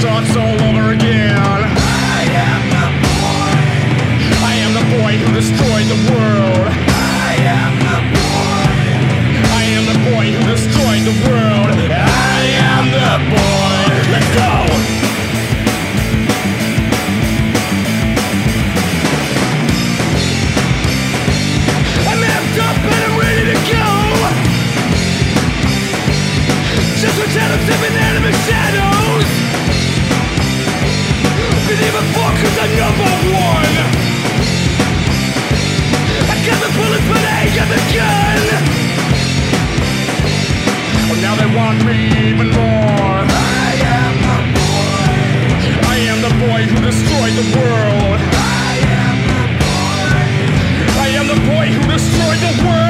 starts all over again. I am the boy. I am the boy who destroyed the world. I am the boy. I am the boy who destroyed the world. I am the boy. Let's go. I'm amped up and I'm ready to go. Just return of seven animate shadows been here before cause I'm number one. I got the bullets but I got the gun. Well now they want me even more. I am the boy. I am the boy who destroyed the world. I am the boy. I am the boy who destroyed the world.